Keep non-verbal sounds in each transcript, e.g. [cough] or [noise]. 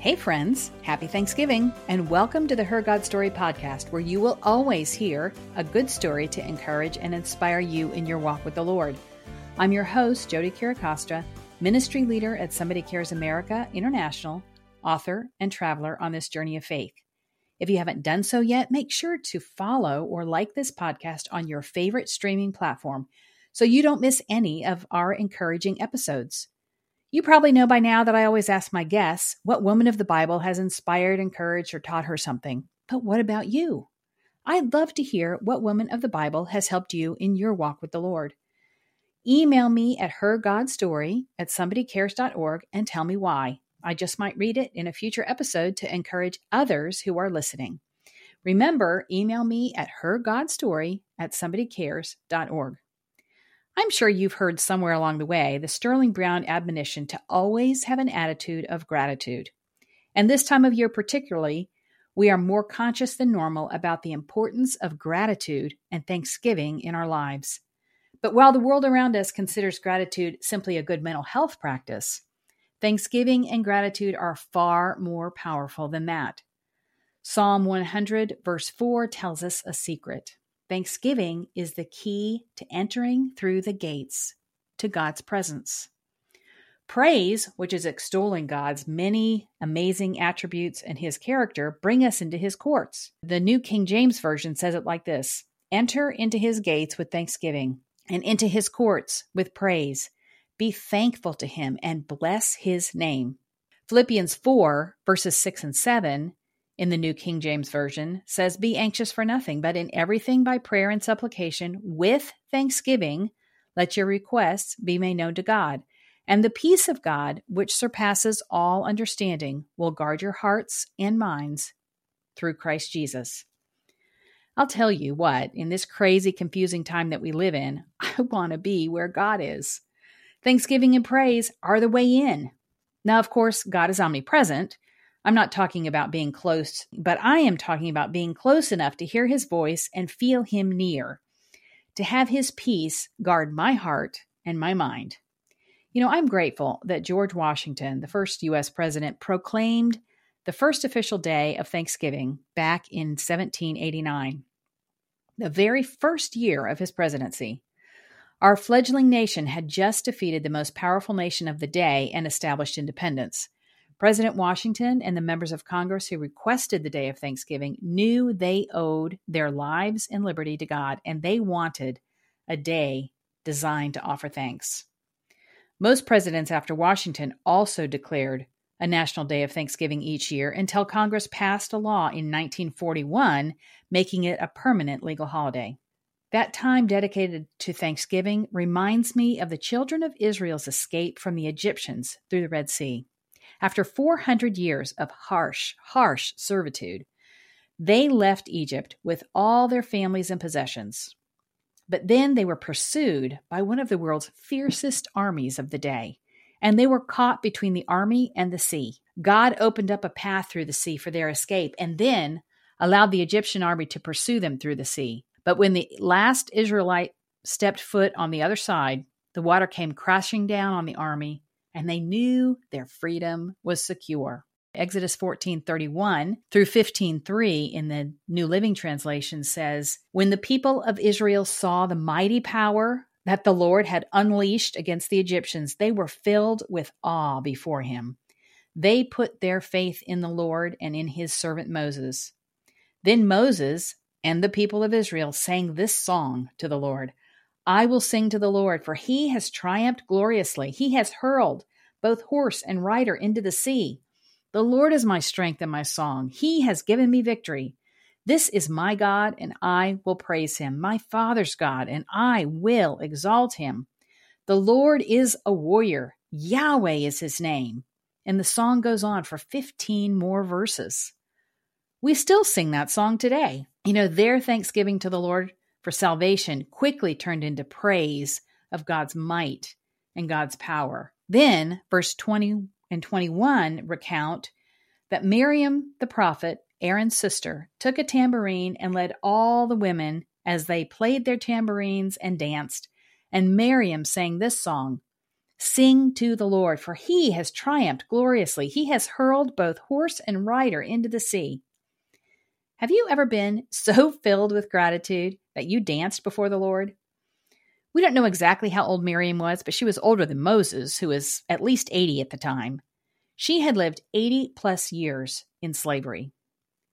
Hey, friends, happy Thanksgiving, and welcome to the Her God Story podcast, where you will always hear a good story to encourage and inspire you in your walk with the Lord. I'm your host, Jodie Chiricosta, ministry leader at Somebody Cares America International, author, and traveler on this journey of faith. If you haven't done so yet, make sure to follow or like this podcast on your favorite streaming platform so you don't miss any of our encouraging episodes. You probably know by now that I always ask my guests what woman of the Bible has inspired, encouraged, or taught her something. But what about you? I'd love to hear what woman of the Bible has helped you in your walk with the Lord. Email me at hergodstory at somebodycares.org and tell me why. I just might read it in a future episode to encourage others who are listening. Remember, email me at hergodstory at somebodycares.org. I'm sure you've heard somewhere along the way the Sterling Brown admonition to always have an attitude of gratitude. And this time of year, particularly, we are more conscious than normal about the importance of gratitude and thanksgiving in our lives. But while the world around us considers gratitude simply a good mental health practice, thanksgiving and gratitude are far more powerful than that. Psalm 100, verse 4 tells us a secret. Thanksgiving is the key to entering through the gates to God's presence. Praise, which is extolling God's many amazing attributes and his character, bring us into his courts. The New King James Version says it like this Enter into his gates with thanksgiving, and into his courts with praise. Be thankful to him and bless his name. Philippians 4, verses 6 and 7 in the New King James Version says, Be anxious for nothing, but in everything by prayer and supplication with thanksgiving, let your requests be made known to God. And the peace of God, which surpasses all understanding, will guard your hearts and minds through Christ Jesus. I'll tell you what, in this crazy, confusing time that we live in, [laughs] I want to be where God is. Thanksgiving and praise are the way in. Now, of course, God is omnipresent, I'm not talking about being close, but I am talking about being close enough to hear his voice and feel him near, to have his peace guard my heart and my mind. You know, I'm grateful that George Washington, the first U.S. president, proclaimed the first official day of Thanksgiving back in 1789, the very first year of his presidency. Our fledgling nation had just defeated the most powerful nation of the day and established independence. President Washington and the members of Congress who requested the day of Thanksgiving knew they owed their lives and liberty to God, and they wanted a day designed to offer thanks. Most presidents after Washington also declared a national day of Thanksgiving each year until Congress passed a law in 1941 making it a permanent legal holiday. That time dedicated to Thanksgiving reminds me of the children of Israel's escape from the Egyptians through the Red Sea. After 400 years of harsh, harsh servitude, they left Egypt with all their families and possessions. But then they were pursued by one of the world's fiercest armies of the day, and they were caught between the army and the sea. God opened up a path through the sea for their escape and then allowed the Egyptian army to pursue them through the sea. But when the last Israelite stepped foot on the other side, the water came crashing down on the army and they knew their freedom was secure. Exodus 14:31 through 15:3 in the New Living Translation says, "When the people of Israel saw the mighty power that the Lord had unleashed against the Egyptians, they were filled with awe before him. They put their faith in the Lord and in his servant Moses. Then Moses and the people of Israel sang this song to the Lord I will sing to the Lord, for he has triumphed gloriously. He has hurled both horse and rider into the sea. The Lord is my strength and my song. He has given me victory. This is my God, and I will praise him, my Father's God, and I will exalt him. The Lord is a warrior. Yahweh is his name. And the song goes on for 15 more verses. We still sing that song today. You know, their thanksgiving to the Lord for salvation quickly turned into praise of God's might and God's power. Then, verse 20 and 21 recount that Miriam the prophet, Aaron's sister, took a tambourine and led all the women as they played their tambourines and danced. And Miriam sang this song Sing to the Lord, for he has triumphed gloriously. He has hurled both horse and rider into the sea. Have you ever been so filled with gratitude that you danced before the Lord? We don't know exactly how old Miriam was, but she was older than Moses, who was at least 80 at the time. She had lived 80 plus years in slavery.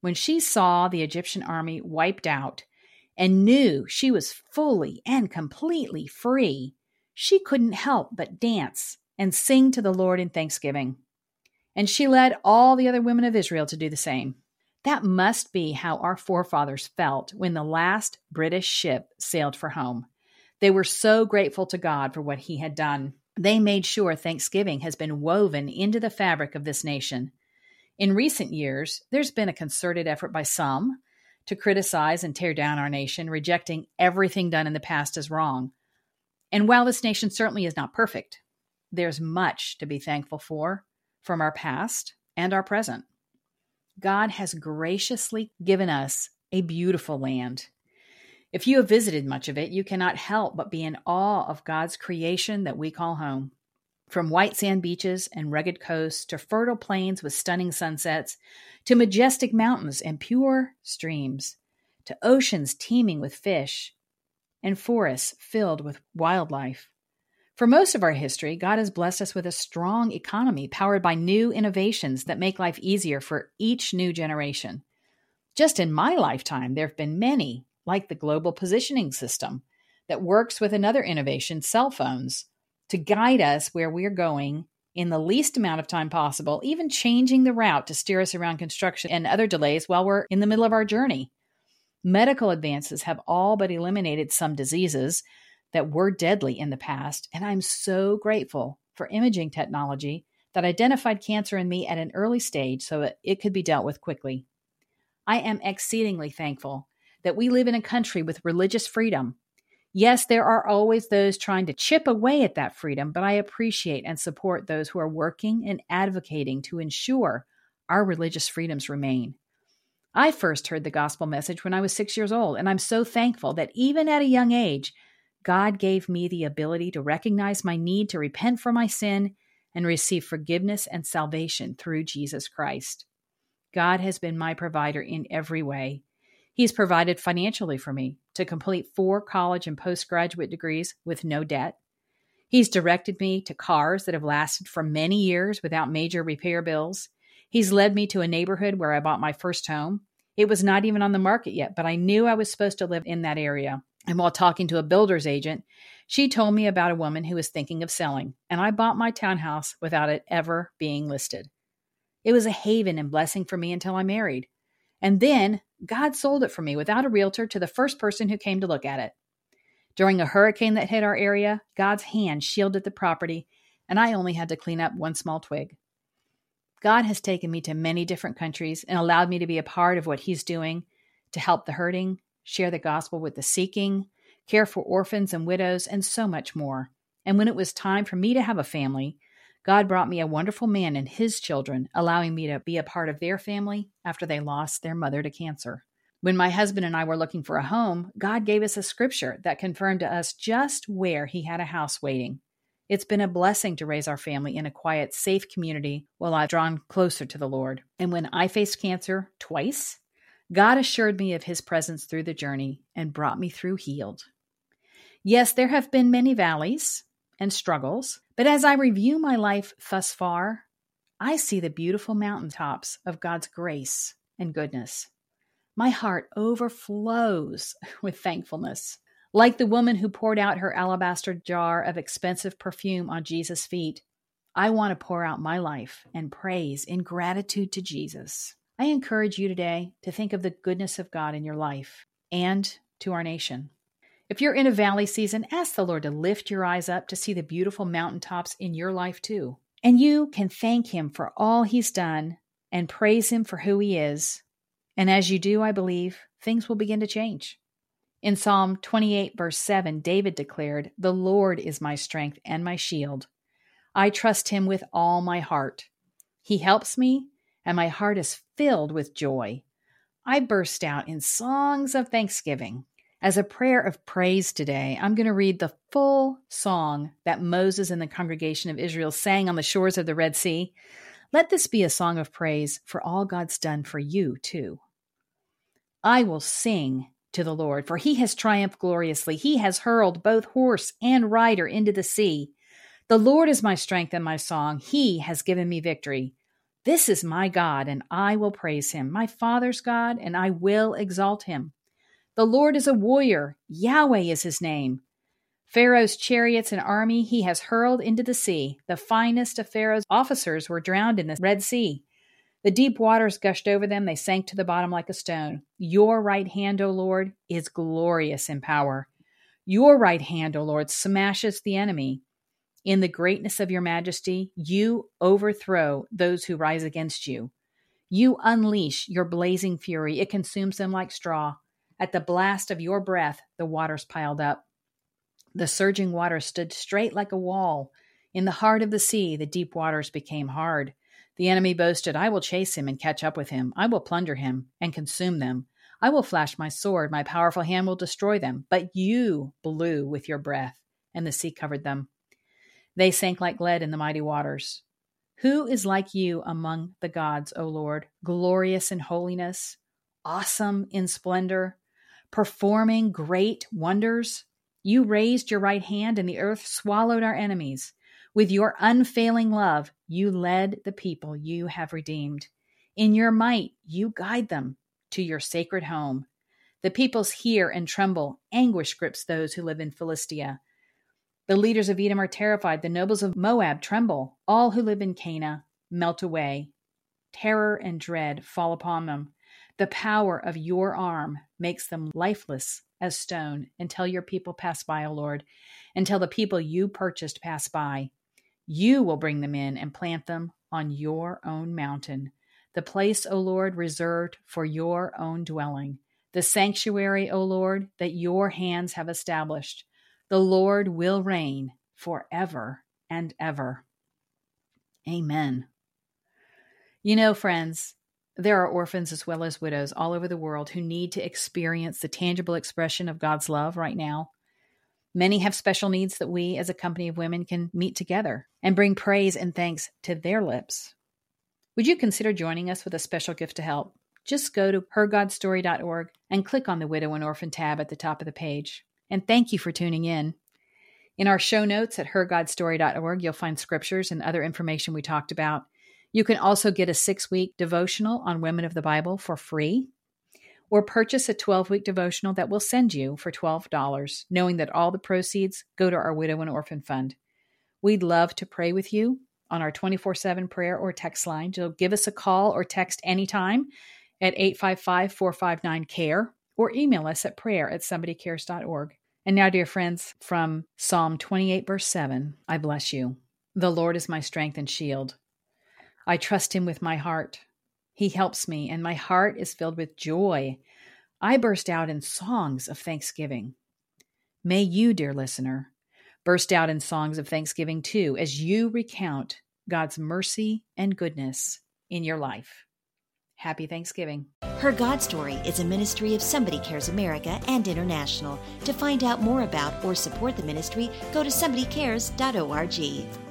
When she saw the Egyptian army wiped out and knew she was fully and completely free, she couldn't help but dance and sing to the Lord in thanksgiving. And she led all the other women of Israel to do the same. That must be how our forefathers felt when the last British ship sailed for home. They were so grateful to God for what He had done. They made sure Thanksgiving has been woven into the fabric of this nation. In recent years, there's been a concerted effort by some to criticize and tear down our nation, rejecting everything done in the past as wrong. And while this nation certainly is not perfect, there's much to be thankful for from our past and our present. God has graciously given us a beautiful land. If you have visited much of it, you cannot help but be in awe of God's creation that we call home. From white sand beaches and rugged coasts to fertile plains with stunning sunsets, to majestic mountains and pure streams, to oceans teeming with fish, and forests filled with wildlife. For most of our history, God has blessed us with a strong economy powered by new innovations that make life easier for each new generation. Just in my lifetime, there have been many, like the global positioning system, that works with another innovation, cell phones, to guide us where we're going in the least amount of time possible, even changing the route to steer us around construction and other delays while we're in the middle of our journey. Medical advances have all but eliminated some diseases that were deadly in the past, and I'm so grateful for imaging technology that identified cancer in me at an early stage so it could be dealt with quickly. I am exceedingly thankful that we live in a country with religious freedom. Yes, there are always those trying to chip away at that freedom, but I appreciate and support those who are working and advocating to ensure our religious freedoms remain. I first heard the gospel message when I was six years old, and I'm so thankful that even at a young age, God gave me the ability to recognize my need to repent for my sin and receive forgiveness and salvation through Jesus Christ. God has been my provider in every way. He's provided financially for me to complete four college and postgraduate degrees with no debt. He's directed me to cars that have lasted for many years without major repair bills. He's led me to a neighborhood where I bought my first home. It was not even on the market yet, but I knew I was supposed to live in that area. And while talking to a builder's agent, she told me about a woman who was thinking of selling, and I bought my townhouse without it ever being listed. It was a haven and blessing for me until I married. And then God sold it for me without a realtor to the first person who came to look at it. During a hurricane that hit our area, God's hand shielded the property, and I only had to clean up one small twig. God has taken me to many different countries and allowed me to be a part of what He's doing to help the hurting, share the gospel with the seeking, care for orphans and widows, and so much more. And when it was time for me to have a family, God brought me a wonderful man and his children, allowing me to be a part of their family after they lost their mother to cancer. When my husband and I were looking for a home, God gave us a scripture that confirmed to us just where He had a house waiting. It's been a blessing to raise our family in a quiet, safe community while I've drawn closer to the Lord. And when I faced cancer twice, God assured me of his presence through the journey and brought me through healed. Yes, there have been many valleys and struggles, but as I review my life thus far, I see the beautiful mountaintops of God's grace and goodness. My heart overflows [laughs] with thankfulness. Like the woman who poured out her alabaster jar of expensive perfume on Jesus' feet, I want to pour out my life and praise in gratitude to Jesus. I encourage you today to think of the goodness of God in your life and to our nation. If you're in a valley season, ask the Lord to lift your eyes up to see the beautiful mountaintops in your life too. And you can thank Him for all He's done and praise Him for who He is. And as you do, I believe things will begin to change. In Psalm 28, verse 7, David declared, The Lord is my strength and my shield. I trust Him with all my heart. He helps me and my heart is filled with joy. I burst out in songs of thanksgiving. As a prayer of praise today, I'm going to read the full song that Moses and the congregation of Israel sang on the shores of the Red Sea. Let this be a song of praise for all God's done for you, too. I will sing to the Lord, for he has triumphed gloriously. He has hurled both horse and rider into the sea. The Lord is my strength and my song. He has given me victory. This is my God, and I will praise him, my Father's God, and I will exalt him. The Lord is a warrior. Yahweh is his name. Pharaoh's chariots and army he has hurled into the sea. The finest of Pharaoh's officers were drowned in the Red Sea. The deep waters gushed over them. They sank to the bottom like a stone. Your right hand, O Lord, is glorious in power. Your right hand, O Lord, smashes the enemy. In the greatness of your majesty, you overthrow those who rise against you. You unleash your blazing fury, it consumes them like straw. At the blast of your breath, the waters piled up. The surging water stood straight like a wall. In the heart of the sea, the deep waters became hard. The enemy boasted, I will chase him and catch up with him. I will plunder him and consume them. I will flash my sword. My powerful hand will destroy them. But you blew with your breath, and the sea covered them. They sank like lead in the mighty waters. Who is like you among the gods, O Lord, glorious in holiness, awesome in splendor, performing great wonders. You raised your right hand, and the earth swallowed our enemies. With your unfailing love, you led the people you have redeemed. In your might, you guide them to your sacred home. The peoples hear and tremble. Anguish grips those who live in Philistia. The leaders of Edom are terrified. The nobles of Moab tremble. All who live in Canaan melt away. Terror and dread fall upon them. The power of your arm makes them lifeless as stone until your people pass by, O Lord, until the people you purchased pass by. You will bring them in and plant them on your own mountain, the place, O Lord, reserved for your own dwelling, the sanctuary, O Lord, that your hands have established. The Lord will reign forever and ever. Amen. You know, friends, there are orphans as well as widows all over the world who need to experience the tangible expression of God's love right now. Many have special needs that we, as a company of women, can meet together and bring praise and thanks to their lips. Would you consider joining us with a special gift to help? Just go to hergodstory.org and click on the Widow and Orphan tab at the top of the page. And thank you for tuning in. In our show notes at hergodstory.org, you'll find scriptures and other information we talked about you can also get a six week devotional on women of the Bible for free, or purchase a 12 week devotional that we'll send you for $12, knowing that all the proceeds go to our Widow and Orphan Fund. We'd love to pray with you on our 24 7 prayer or text line. You'll give us a call or text anytime at 855 459 CARE or email us at prayer at somebodycares.org. And now, dear friends, from Psalm 28, verse 7, I bless you. The Lord is my strength and shield. I trust him with my heart. He helps me, and my heart is filled with joy. I burst out in songs of thanksgiving. May you, dear listener, burst out in songs of thanksgiving too as you recount God's mercy and goodness in your life. Happy Thanksgiving. Her God Story is a ministry of Somebody Cares America and International. To find out more about or support the ministry, go to somebodycares.org.